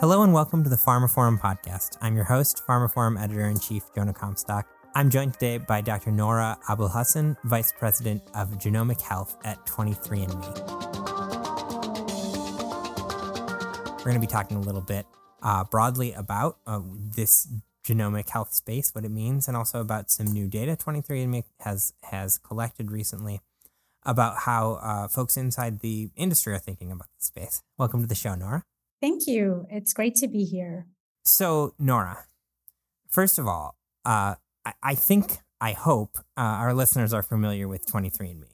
Hello and welcome to the pharmaphorum podcast. I'm your host, pharmaphorum editor in chief Jonah Comstock. I'm joined today by Dr. Noura Abul-Husn, Vice President of Genomic Health at 23andMe. We're going to be talking a little bit uh, broadly about uh, this genomic health space, what it means, and also about some new data 23andMe has has collected recently about how uh, folks inside the industry are thinking about the space. Welcome to the show, Noura. Thank you. It's great to be here. So, Noura, first of all, uh, I, I think, I hope uh, our listeners are familiar with 23andMe.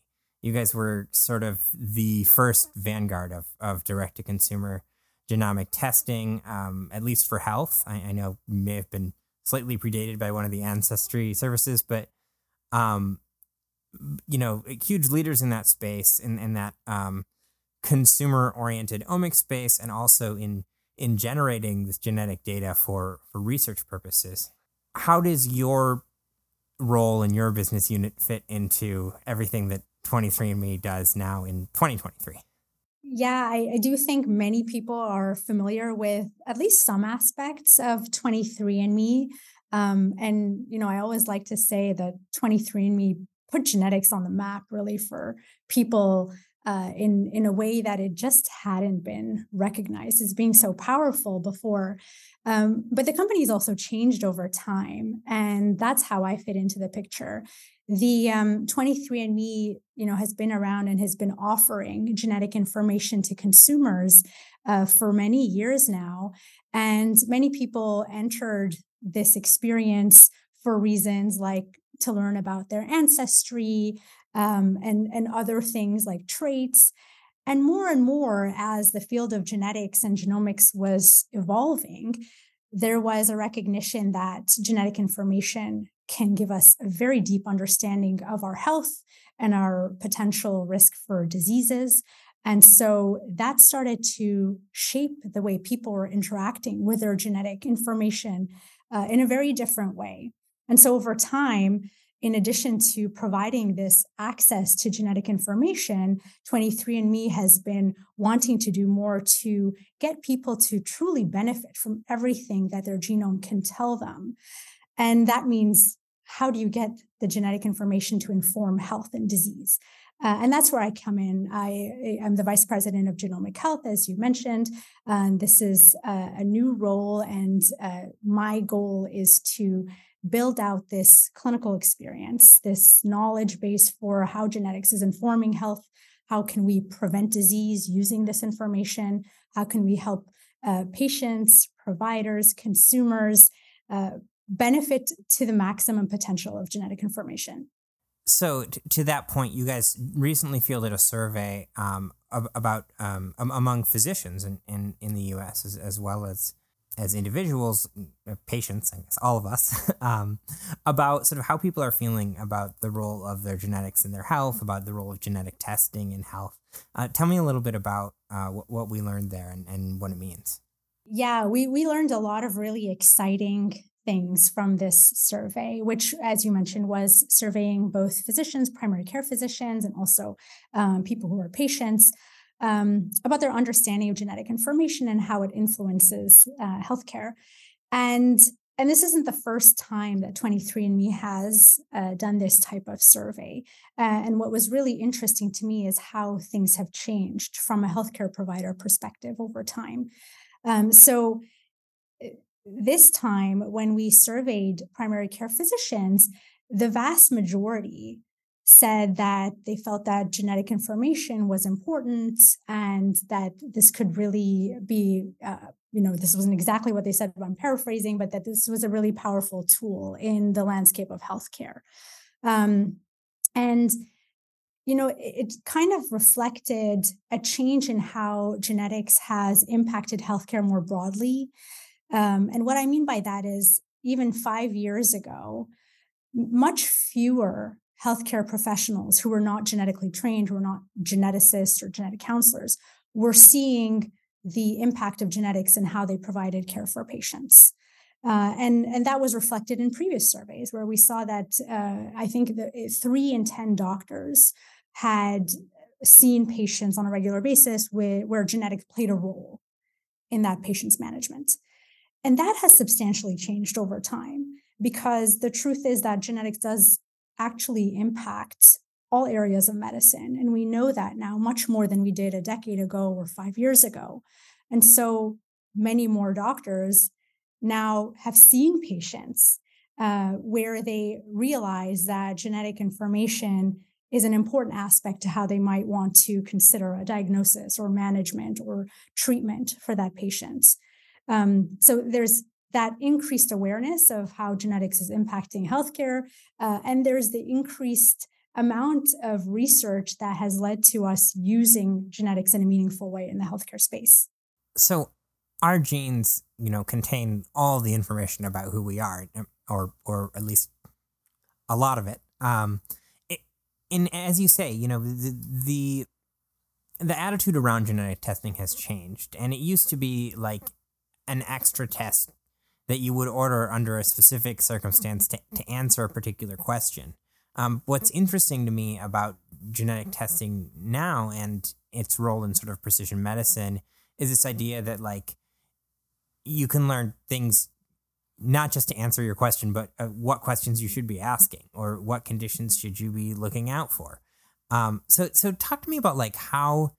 You guys were sort of the first vanguard of, of direct to consumer genomic testing, um, at least for health. I, I, know may have been slightly predated by one of the ancestry services, but um, you know, huge leaders in that space, in, in that um, consumer oriented omics space and also in in generating this genetic data for for research purposes. How does your role in your business unit fit into everything that 23andme does now in 2023 yeah I, I do think many people are familiar with at least some aspects of 23andme um, and you know i always like to say that 23andme put genetics on the map really for people uh, in in a way that it just hadn't been recognized as being so powerful before. Um, but the company's also changed over time, and that's how I fit into the picture. The um, 23andMe, you know, has been around and has been offering genetic information to consumers uh, for many years now, and many people entered this experience for reasons like to learn about their ancestry, um, and, and other things like traits. And more and more, as the field of genetics and genomics was evolving, there was a recognition that genetic information can give us a very deep understanding of our health and our potential risk for diseases. And so that started to shape the way people were interacting with their genetic information uh, in a very different way. And so over time, in addition to providing this access to genetic information, 23andMe has been wanting to do more to get people to truly benefit from everything that their genome can tell them. And that means how do you get the genetic information to inform health and disease? Uh, and that's where I come in. I am the vice president of genomic health, as you mentioned. Um, this is a, a, new role, and uh, my goal is to build out this clinical experience, this knowledge base for how genetics is informing health. How can we prevent disease using this information? How can we help uh, patients, providers, consumers uh, benefit to the maximum potential of genetic information? So, t- to that point, you guys recently fielded a survey um, about um, among physicians in, in, in the US as, as well as as individuals, patients, I guess all of us, um, about sort of how people are feeling about the role of their genetics in their health, about the role of genetic testing in health. Uh, tell me a little bit about uh, what, what we learned there and, and what it means. Yeah, we, we learned a lot of really exciting things from this survey, which, as you mentioned, was surveying both physicians, primary care physicians, and also um, people who are patients um, about their understanding of genetic information and how it influences uh, healthcare. And and this isn't the first time that 23andMe has uh, done this type of survey. Uh, and what was really interesting to me is how things have changed from a healthcare provider perspective over time. Um, so, uh, this time, when we surveyed primary care physicians, the vast majority said that they felt that genetic information was important and that this could really be uh, you know this wasn't exactly what they said but i'm paraphrasing but that this was a really powerful tool in the landscape of healthcare. Um, and you know it, kind of reflected a change in how genetics has impacted healthcare more broadly. Um, and what i mean by that is even five years ago much fewer healthcare professionals who were not genetically trained, who were not geneticists or genetic counselors, were seeing the impact of genetics and how they provided care for patients. Uh, and, and that was reflected in previous surveys where we saw that uh, I think the, eh, three in 10 doctors had seen patients on a regular basis with, where genetics played a role in that patient's management. And that has substantially changed over time because the truth is that genetics does actually impacts all areas of medicine. And we know that now much more than we did a decade ago or five years ago. And so many more doctors now have seen patients uh, where they realize that genetic information is an important aspect to how they might want to consider a diagnosis or management or treatment for that patient. Um, so there's that increased awareness of how genetics is impacting healthcare, uh, and there's the increased amount of research that has led to us using genetics in a meaningful way in the healthcare space. So our genes, you know, contain all the information about who we are, um, or or at least a lot of it. Um, it, and as you say, you know, the, the the attitude around genetic testing has changed, and it used to be like an extra test that you would order under a specific circumstance to, to answer a particular question. Um, what's interesting to me about genetic testing now and its role in sort of precision medicine is this idea that like you can learn things not just to answer your question, but uh, what questions you should be asking or what conditions should you be looking out for. Um, so, so talk to me about like how,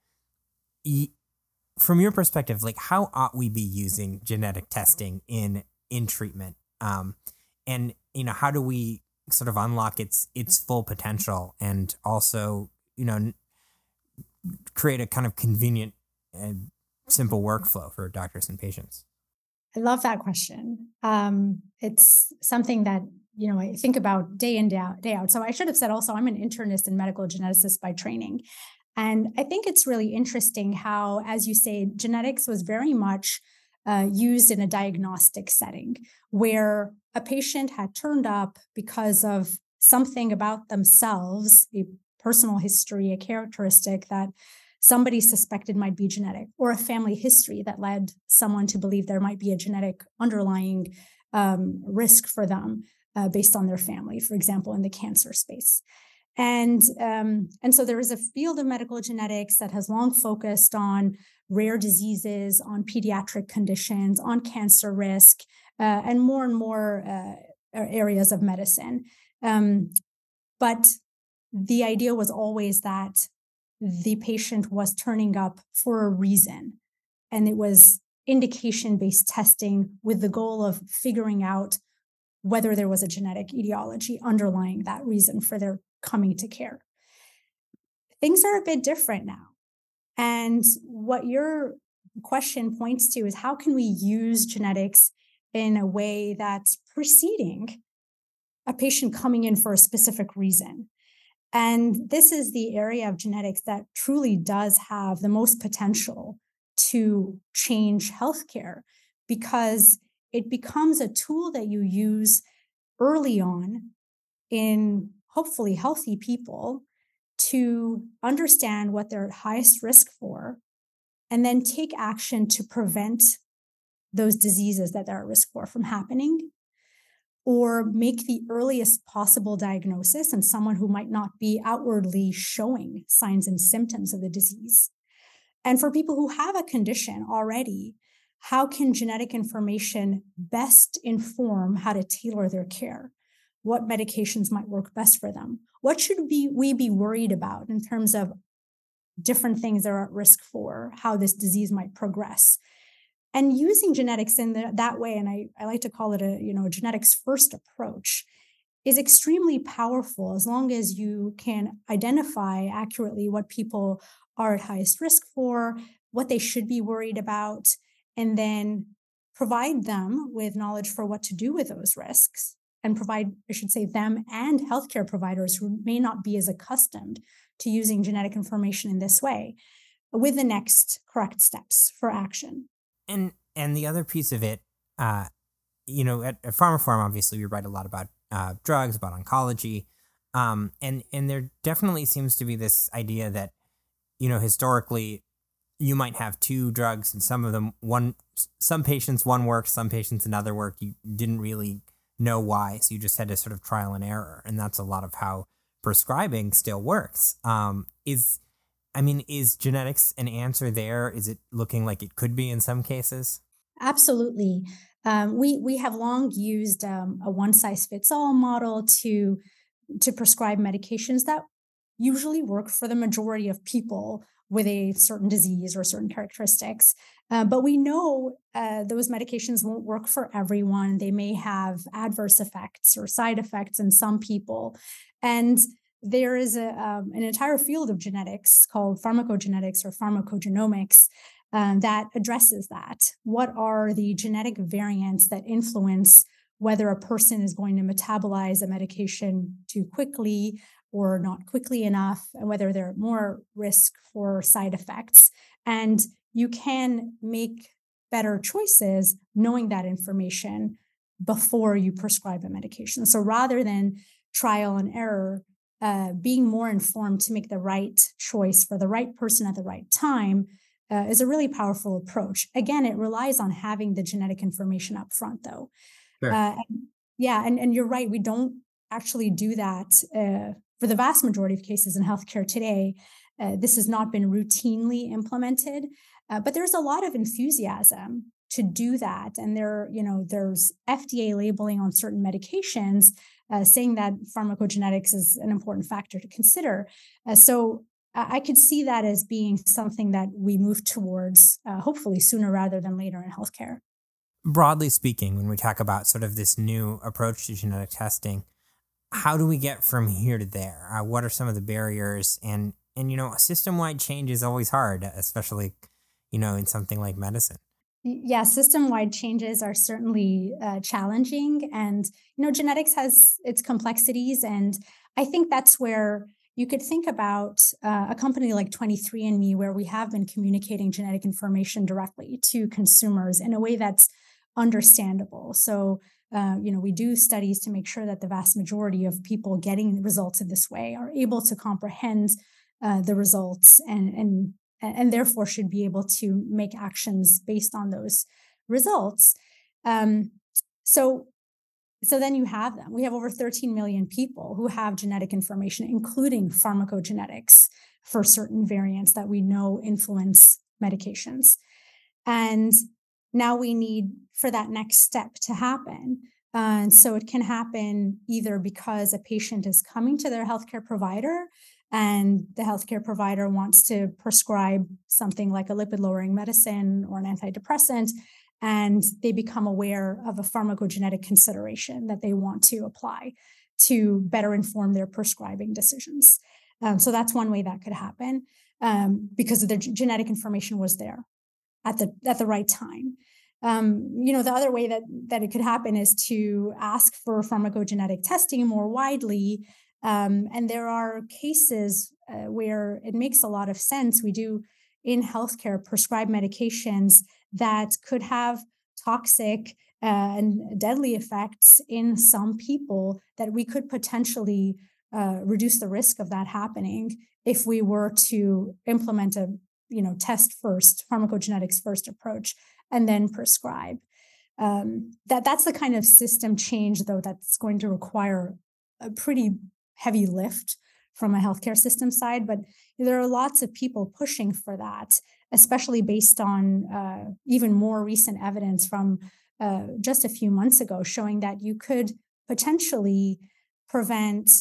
from your perspective, like how ought we be using genetic testing in in treatment, um, and you know how do we sort of unlock its its full potential and also you know create a kind of convenient and simple workflow for doctors and patients? I love that question. Um, it's something that you know i think about day in day out, day out. So i should have said also i'm an internist and medical geneticist by training. And i think it's really interesting how as you say genetics was very much uh, used in a diagnostic setting where a patient had turned up because of something about themselves, a personal history, a characteristic that somebody suspected might be genetic, or a family history that led someone to believe there might be a genetic underlying um, risk for them uh, based on their family, for example, in the cancer space. And um, and so there is a field of medical genetics that has long focused on rare diseases, on pediatric conditions, on cancer risk, uh, and more and more uh, areas of medicine. Um, but the idea was always that the patient was turning up for a reason. And it was indication based testing with the goal of figuring out whether there was a genetic etiology underlying that reason for their coming to care. Things are a bit different now. And what your question points to is how can we use genetics in a way that's preceding a patient coming in for a specific reason? And this is the area of genetics that truly does have the most potential to change healthcare because it becomes a tool that you use early on in hopefully healthy people to understand what they're at highest risk for and then take action to prevent those diseases that they're at risk for from happening or make the earliest possible diagnosis in someone who might not be outwardly showing signs and symptoms of the disease. And for people who have a condition already, how can genetic information best inform how to tailor their care? What medications might work best for them. What should we, we be worried about in terms of different things they're at risk for, how this disease might progress? And using genetics in the, that way, and I, I like to call it a you know a genetics first approach, is extremely powerful as long as you can identify accurately what people are at highest risk for, what they should be worried about, and then provide them with knowledge for what to do with those risks and provide, I should say, them and healthcare providers who may not be as accustomed to using genetic information in this way with the next correct steps for action. And and the other piece of it, uh, you know, at, at pharmaphorum, obviously, we write a lot about uh, drugs, about oncology, um, and and there definitely seems to be this idea that, you know, historically, you might have two drugs, and some of them one, some patients one works, some patients another work. You didn't really know why. So you just had to sort of trial and error. And that's a lot of how prescribing still works. Um, is I mean, is genetics an answer there? Is it looking like it could be in some cases? Absolutely. Um, we we have long used um, a one size fits all model to to prescribe medications that usually work for the majority of people with a certain disease or certain characteristics. Uh, but we know uh, those medications won't work for everyone. They may have adverse effects or side effects in some people. And there is a, um, an entire field of genetics called pharmacogenetics or pharmacogenomics um, that addresses that. What are the genetic variants that influence whether a person is going to metabolize a medication too quickly or not quickly enough, and whether they're more risk for side effects. And you can make better choices knowing that information before you prescribe a medication. So rather than trial and error, uh, being more informed to make the right choice for the right person at the right time uh, is a really powerful approach. Again, it relies on having the genetic information up front, though. Sure. Uh, yeah, and, and you're right. We don't actually do that uh, for the vast majority of cases in healthcare today. Uh, this has not been routinely implemented, uh, but there's a lot of enthusiasm to do that. And there, you know, there's FDA labeling on certain medications uh, saying that pharmacogenetics is an important factor to consider. Uh, so I could see that as being something that we move towards, uh, hopefully sooner rather than later in healthcare. Broadly speaking, when we talk about sort of this new approach to genetic testing, how do we get from here to there? Uh, what are some of the barriers? And and you know, system wide change is always hard, especially you know in something like medicine. Yeah, system wide changes are certainly uh, challenging, and you know, genetics has its complexities, and I think that's where you could think about uh, a company like 23andMe, where we have been communicating genetic information directly to consumers in a way that's understandable. So, uh, you know, we do studies to make sure that the vast majority of people getting results in this way are able to comprehend uh, the results and and and therefore should be able to make actions based on those results. Um, so so then you have them. We have over 13 million people who have genetic information, including pharmacogenetics for certain variants that we know influence medications. And now we need for that next step to happen. And so it can happen either because a patient is coming to their healthcare provider and the healthcare provider wants to prescribe something like a lipid lowering medicine or an antidepressant and they become aware of a pharmacogenetic consideration that they want to apply to better inform their prescribing decisions. Um, so that's one way that could happen um, because the genetic information was there at the at the right time. Um, you know, the other way that that it could happen is to ask for pharmacogenetic testing more widely. Um, and there are cases uh, where it makes a lot of sense. We do in healthcare prescribe medications that could have toxic uh, and deadly effects in some people that we could potentially uh, reduce the risk of that happening if we were to implement a you know test first pharmacogenetics first approach and then prescribe. Um, that that's the kind of system change though that's going to require a pretty heavy lift from a healthcare system side but there are lots of people pushing for that especially based on uh, even more recent evidence from uh, just a few months ago, showing that you could potentially prevent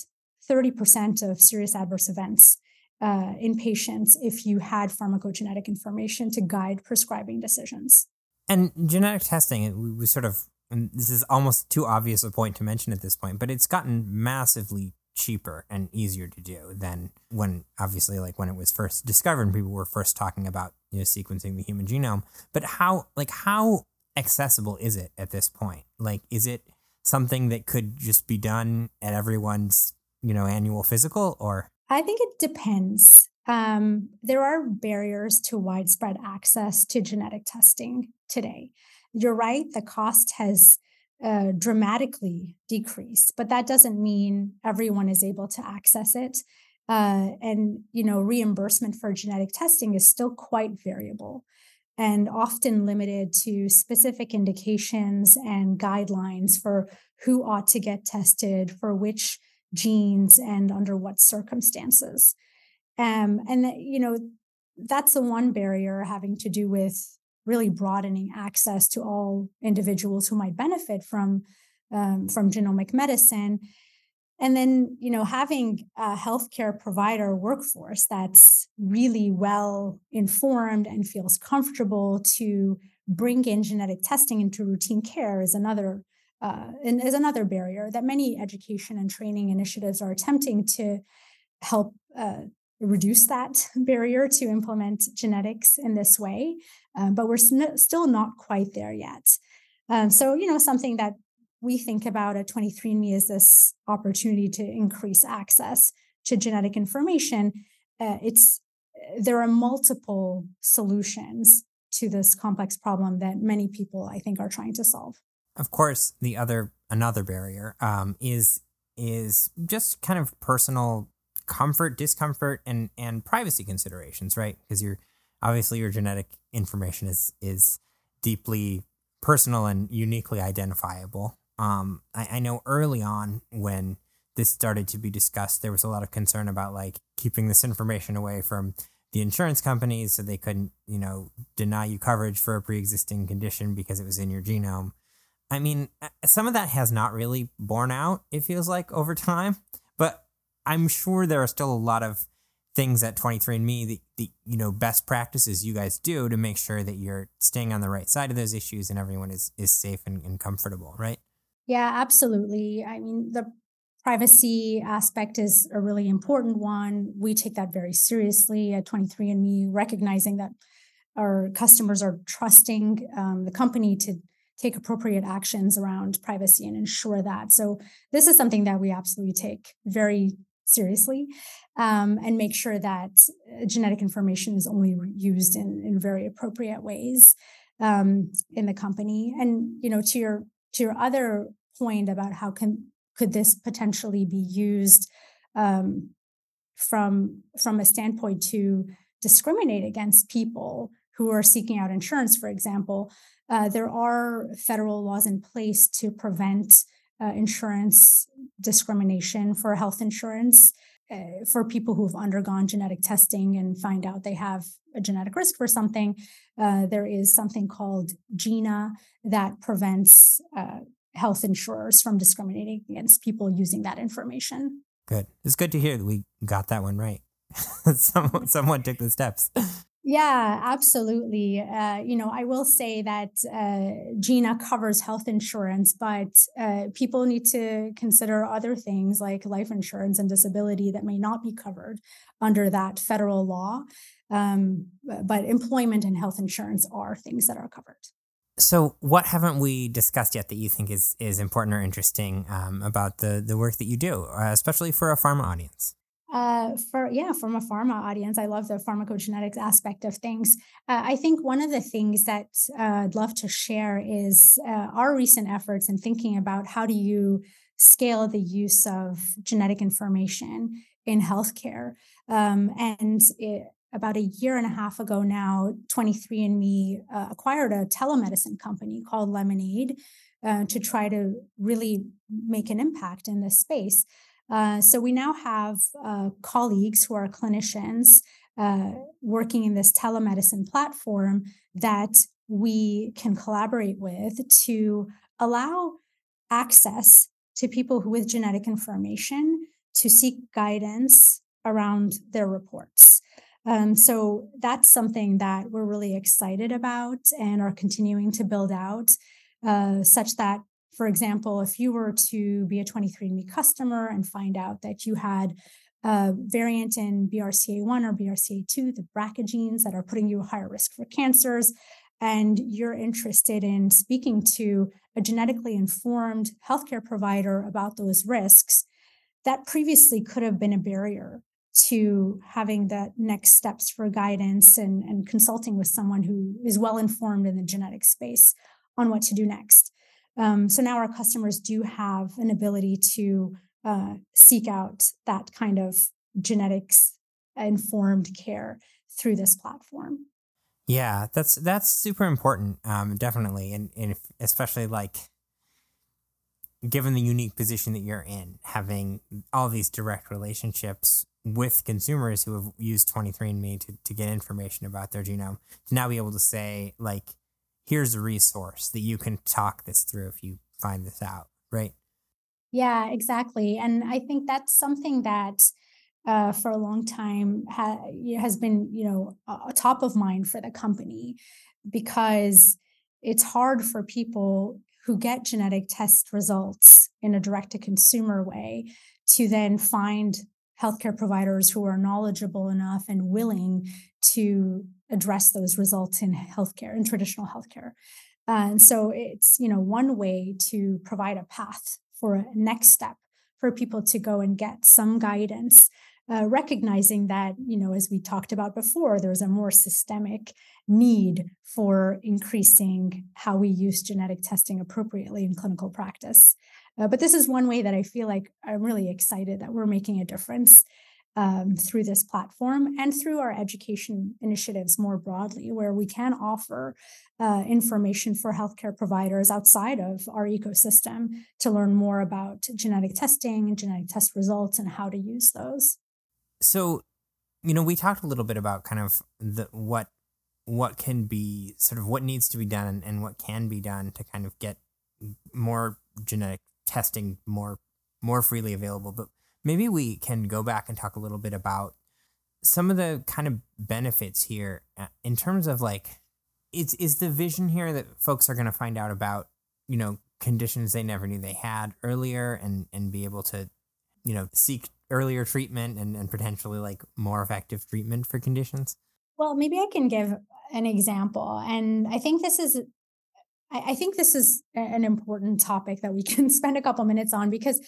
30% of serious adverse events uh, in patients if you had pharmacogenetic information to guide prescribing decisions. And genetic testing, we sort of, this is almost too obvious a point to mention at this point, but it's gotten massively cheaper and easier to do than when obviously like when it was first discovered and people were first talking about you know sequencing the human genome but how like how accessible is it at this point like is it something that could just be done at everyone's you know annual physical or i think it depends um, there are barriers to widespread access to genetic testing today you're right the cost has uh, dramatically decreased, but that doesn't mean everyone is able to access it. Uh, and you know, reimbursement for genetic testing is still quite variable and often limited to specific indications and guidelines for who ought to get tested for which genes and under what circumstances. Um, and that, you know, that's the one barrier having to do with really broadening access to all individuals who might benefit from um, from genomic medicine and then you know having a healthcare provider workforce that's really well informed and feels comfortable to bring in genetic testing into routine care is another uh, is another barrier that many education and training initiatives are attempting to help uh, reduce that barrier to implement genetics in this way um, but we're sn- still not quite there yet um, so you know something that we think about at 23andMe is this opportunity to increase access to genetic information, uh, it's there are multiple solutions to this complex problem that many people I think are trying to solve. Of course, the other another barrier um, is is just kind of personal comfort, discomfort, and and privacy considerations, right? Because you're obviously your genetic information is is deeply personal and uniquely identifiable. Um, I, I know early on when this started to be discussed, there was a lot of concern about like keeping this information away from the insurance companies so they couldn't, you know, deny you coverage for a pre-existing condition because it was in your genome. I mean, some of that has not really borne out, it feels like, over time. But I'm sure there are still a lot of things at 23andMe, the, the you know, best practices you guys do to make sure that you're staying on the right side of those issues and everyone is, is safe and, and comfortable, right? Yeah, absolutely. I mean, the privacy aspect is a really important one. We take that very seriously at 23andMe, recognizing that our customers are trusting um, the company to take appropriate actions around privacy and ensure that. So, this is something that we absolutely take very seriously um, and make sure that uh, genetic information is only used in, in very appropriate ways um, in the company. And, you know, to your to your other point about how can could this potentially be used um, from from a standpoint to discriminate against people who are seeking out insurance, for example, uh, there are federal laws in place to prevent uh, insurance discrimination for health insurance uh, for people who've undergone genetic testing and find out they have a genetic risk for something. Uh, there is something called GINA that prevents uh, health insurers from discriminating against people using that information. Good. It's good to hear that we got that one right. someone, someone took the steps. Yeah, absolutely. Uh, you know, I will say that uh, GINA covers health insurance, but uh, people need to consider other things like life insurance and disability that may not be covered under that federal law. Um, but employment and health insurance are things that are covered. So, what haven't we discussed yet that you think is is important or interesting um, about the the work that you do, uh, especially for a pharma audience? Uh, for yeah, from a pharma audience, I love the pharmacogenetics aspect of things. Uh, I think one of the things that uh, I'd love to share is uh, our recent efforts in thinking about how do you scale the use of genetic information in healthcare. Um, and it, about a year and a half ago now, 23andMe uh, acquired a telemedicine company called Lemonaid uh, to try to really make an impact in this space. Uh, so we now have uh, colleagues who are clinicians uh, working in this telemedicine platform that we can collaborate with to allow access to people with genetic information to seek guidance around their reports. Um, so that's something that we're really excited about and are continuing to build out, uh, such that, for example, if you were to be a 23andMe customer and find out that you had a variant in BRCA1 or BRCA2, the BRCA genes that are putting you at higher risk for cancers, and you're interested in speaking to a genetically informed healthcare provider about those risks, that previously could have been a barrier to having the next steps for guidance and, and consulting with someone who is well informed in the genetic space on what to do next. Um, so now our customers do have an ability to uh, seek out that kind of genetics informed care through this platform. Yeah, that's that's super important, um, definitely, and, and if, especially like given the unique position that you're in, having all these direct relationships with consumers who have used 23andMe to, to get information about their genome to now be able to say, like, here's a resource that you can talk this through if you find this out, right? Yeah, exactly. And I think that's something that uh, for a long time ha- has been, you know, a top of mind for the company because it's hard for people who get genetic test results in a direct to consumer way to then find healthcare providers who are knowledgeable enough and willing to address those results in healthcare in traditional healthcare. And so it's you know one way to provide a path for a next step for people to go and get some guidance uh, recognizing that you know as we talked about before there's a more systemic need for increasing how we use genetic testing appropriately in clinical practice uh, but this is one way that I feel like I'm really excited that we're making a difference um, through this platform and through our education initiatives more broadly, where we can offer uh, information for healthcare providers outside of our ecosystem to learn more about genetic testing and genetic test results and how to use those. So, you know, we talked a little bit about kind of the what what can be sort of what needs to be done and, and what can be done to kind of get more genetic testing more more freely available. But maybe we can go back and talk a little bit about some of the kind of benefits here uh, in terms of like it's is the vision here that folks are going to find out about you know conditions they never knew they had earlier and and be able to you know seek earlier treatment and, and potentially like more effective treatment for conditions well maybe i can give an example and i think this is I, think this is an important topic that we can spend a couple minutes on because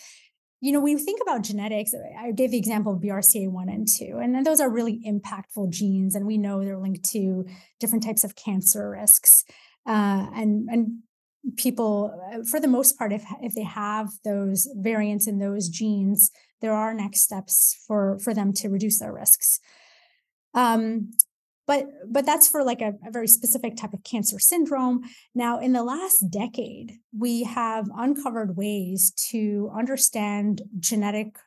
you know, when you think about genetics, I gave the example of BRCA1 and 2, and those are really impactful genes, and we know they're linked to different types of cancer risks. Uh, and and people, uh, for the most part, if if they have those variants in those genes, there are next steps for for them to reduce their risks. Um, but but that's for like a, a, very specific type of cancer syndrome. Now in the last decade we have uncovered ways to understand genetic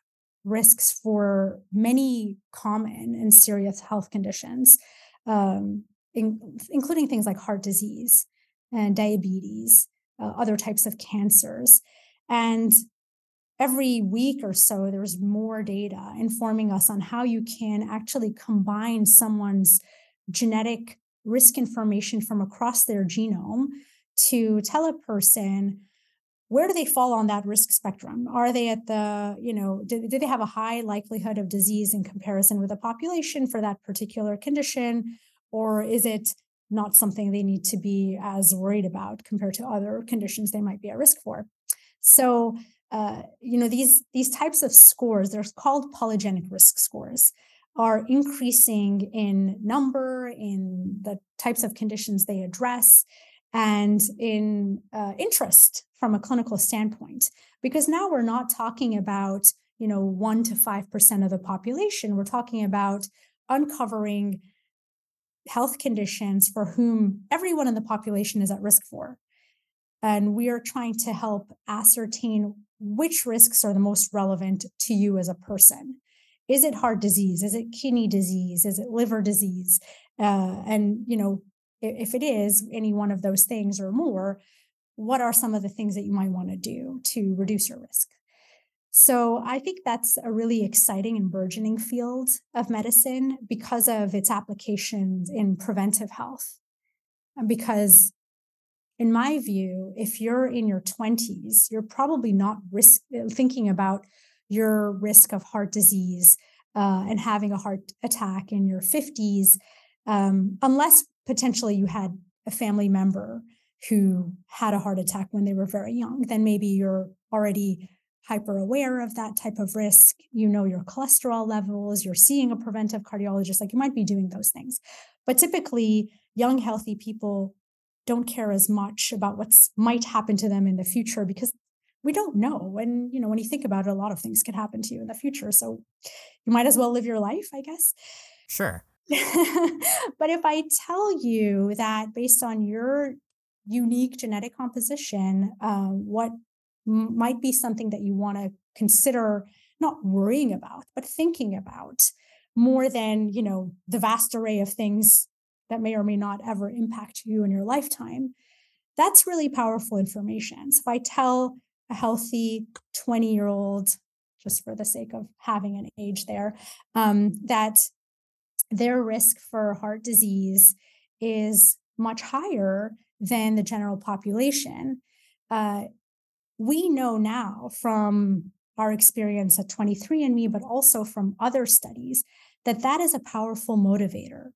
risks for many common and serious health conditions um, in, including things like heart disease and diabetes uh, other types of cancers. And every week or so there's more data informing us on how you can actually combine someone's genetic risk information from across their genome to tell a person where do they fall on that risk spectrum? Are they at the you know do, do, they have a high likelihood of disease in comparison with the population for that particular condition? Or is it not something they need to be as worried about compared to other conditions they might be at risk for? So uh, you know these these types of scores they're called polygenic risk scores are increasing in number, in the types of conditions they address, and in uh, interest from a clinical standpoint. Because now we're not talking about, you know, one to 5% of the population. We're talking about uncovering health conditions for whom everyone in the population is at risk for. And we are trying to help ascertain which risks are the most relevant to you as a person is it heart disease? Is it kidney disease? Is it liver disease? Uh, and you know if, it is any one of those things or more what are some of the things that you might want to do to reduce your risk? So i think that's a really exciting and burgeoning field of medicine because of its applications in preventive health. Because in my view if you're in your 20s you're probably not risk thinking about your risk of heart disease uh, and having a heart attack in your 50s, um, unless potentially you had a family member who had a heart attack when they were very young, then maybe you're already hyper aware of that type of risk. You know your cholesterol levels, you're seeing a preventive cardiologist, like you might be doing those things. But typically, young, healthy people don't care as much about what's might happen to them in the future because we don't know. And, you know, when you think about it, a lot of things could happen to you in the future. So you might as well live your life, I guess. Sure. but if I tell you that based on your unique genetic composition, uh, what m- might be something that you want to consider not worrying about, but thinking about more than, you know, the vast array of things that may or may not ever impact you in your lifetime. That's really powerful information. So if I tell a healthy 20 year old, just for the sake of having an age there, um, that their risk for heart disease is much higher than the general population. Uh, we know now from our experience at 23andMe, but also from other studies, that that is a powerful motivator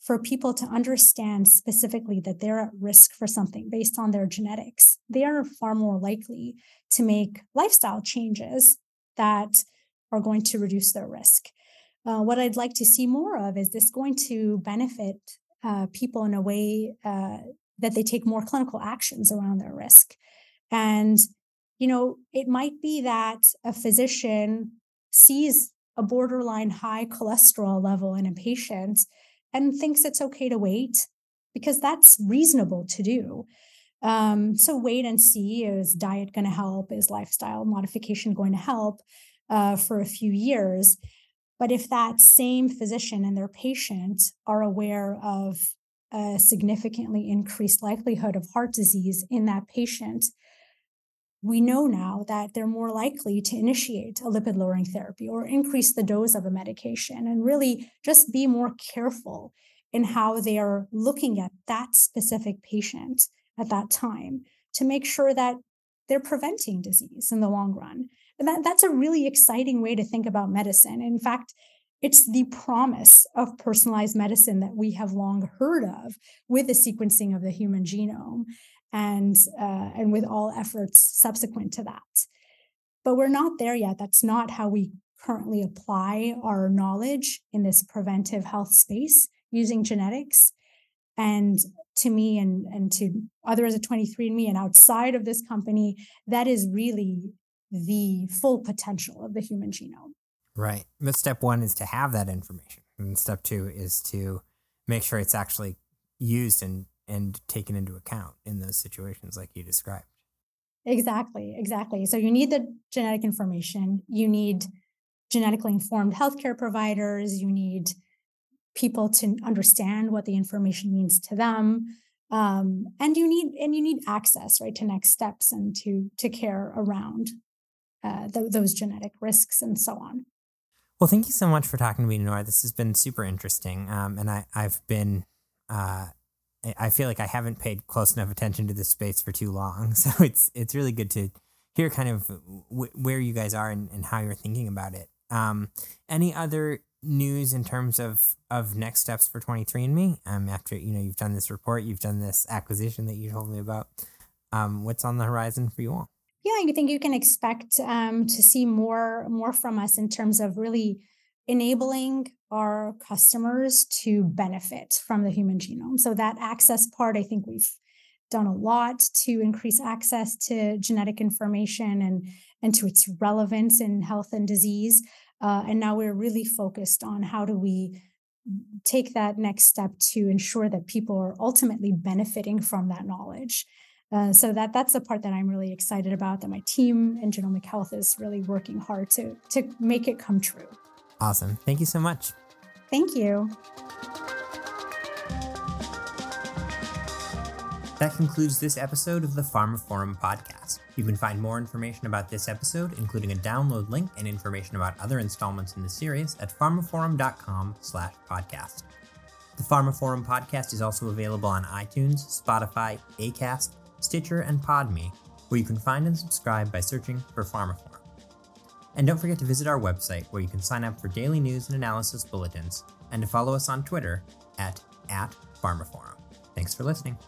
for people to understand specifically that they're at risk for something based on their genetics. They are far more likely to make lifestyle changes that are going to reduce their risk. Uh, what I'd like to see more of is this going to benefit uh, people in a way uh, that they take more clinical actions around their risk. And, you know, it might be that a physician sees a borderline high cholesterol level in a patient and thinks it's okay to wait because that's reasonable to do. Um, so wait and see is diet going to help? Is lifestyle modification going to help uh, for a few years? But if that same physician and their patient are aware of a significantly increased likelihood of heart disease in that patient, we know now that they're more likely to initiate a lipid lowering therapy or increase the dose of a medication and really just be more careful in how they are looking at that specific patient at that time to make sure that they're preventing disease in the long run. And that, that's a really exciting way to think about medicine. In fact, it's the promise of personalized medicine that we have long heard of with the sequencing of the human genome and, uh, and with all efforts subsequent to that. But we're not there yet. That's not how we currently apply our knowledge in this preventive health space using genetics. And to me and, and to others at 23andMe and outside of this company, that is really the full potential of the human genome. Right. But step one is to have that information. And step two is to make sure it's actually used and, and taken into account in those situations like you described. Exactly. Exactly. So you need the genetic information. You need genetically informed healthcare providers. You need people to understand what the information means to them um, and you need and you need access right to next steps and to to care around uh, th- those genetic risks and so on well thank you so much for talking to me Noura this has been super interesting um, and I, i've been uh, i feel like i haven't paid close enough attention to this space for too long. So it's it's really good to hear kind of w- where you guys are and, and how you're thinking about it. Um, any other news in terms of of next steps for 23andme um after you know you've done this report you've done this acquisition that you told me about um what's on the horizon for you all? Yeah i think you can expect um to see more more from us in terms of really enabling our customers to benefit from the human genome so that access part i think we've done a lot to increase access to genetic information and and to its relevance in health and disease uh, and now we're really focused on how do we take that next step to ensure that people are ultimately benefiting from that knowledge. Uh, so that that's the part that I'm really excited about. That my team in Genomic Health is really working hard to to make it come true. Awesome! Thank you so much. Thank you. That concludes this episode of the pharmaphorum podcast. You can find more information about this episode, including a download link and information about other installments in the series at pharmaphorum.com/podcast. The pharmaphorum podcast is also available on iTunes, Spotify, Acast, Stitcher, and Podbean, where you can find and subscribe by searching for pharmaphorum. And don't forget to visit our website where you can sign up for daily news and analysis bulletins and to follow us on Twitter at, at pharmaphorum. Thanks for listening.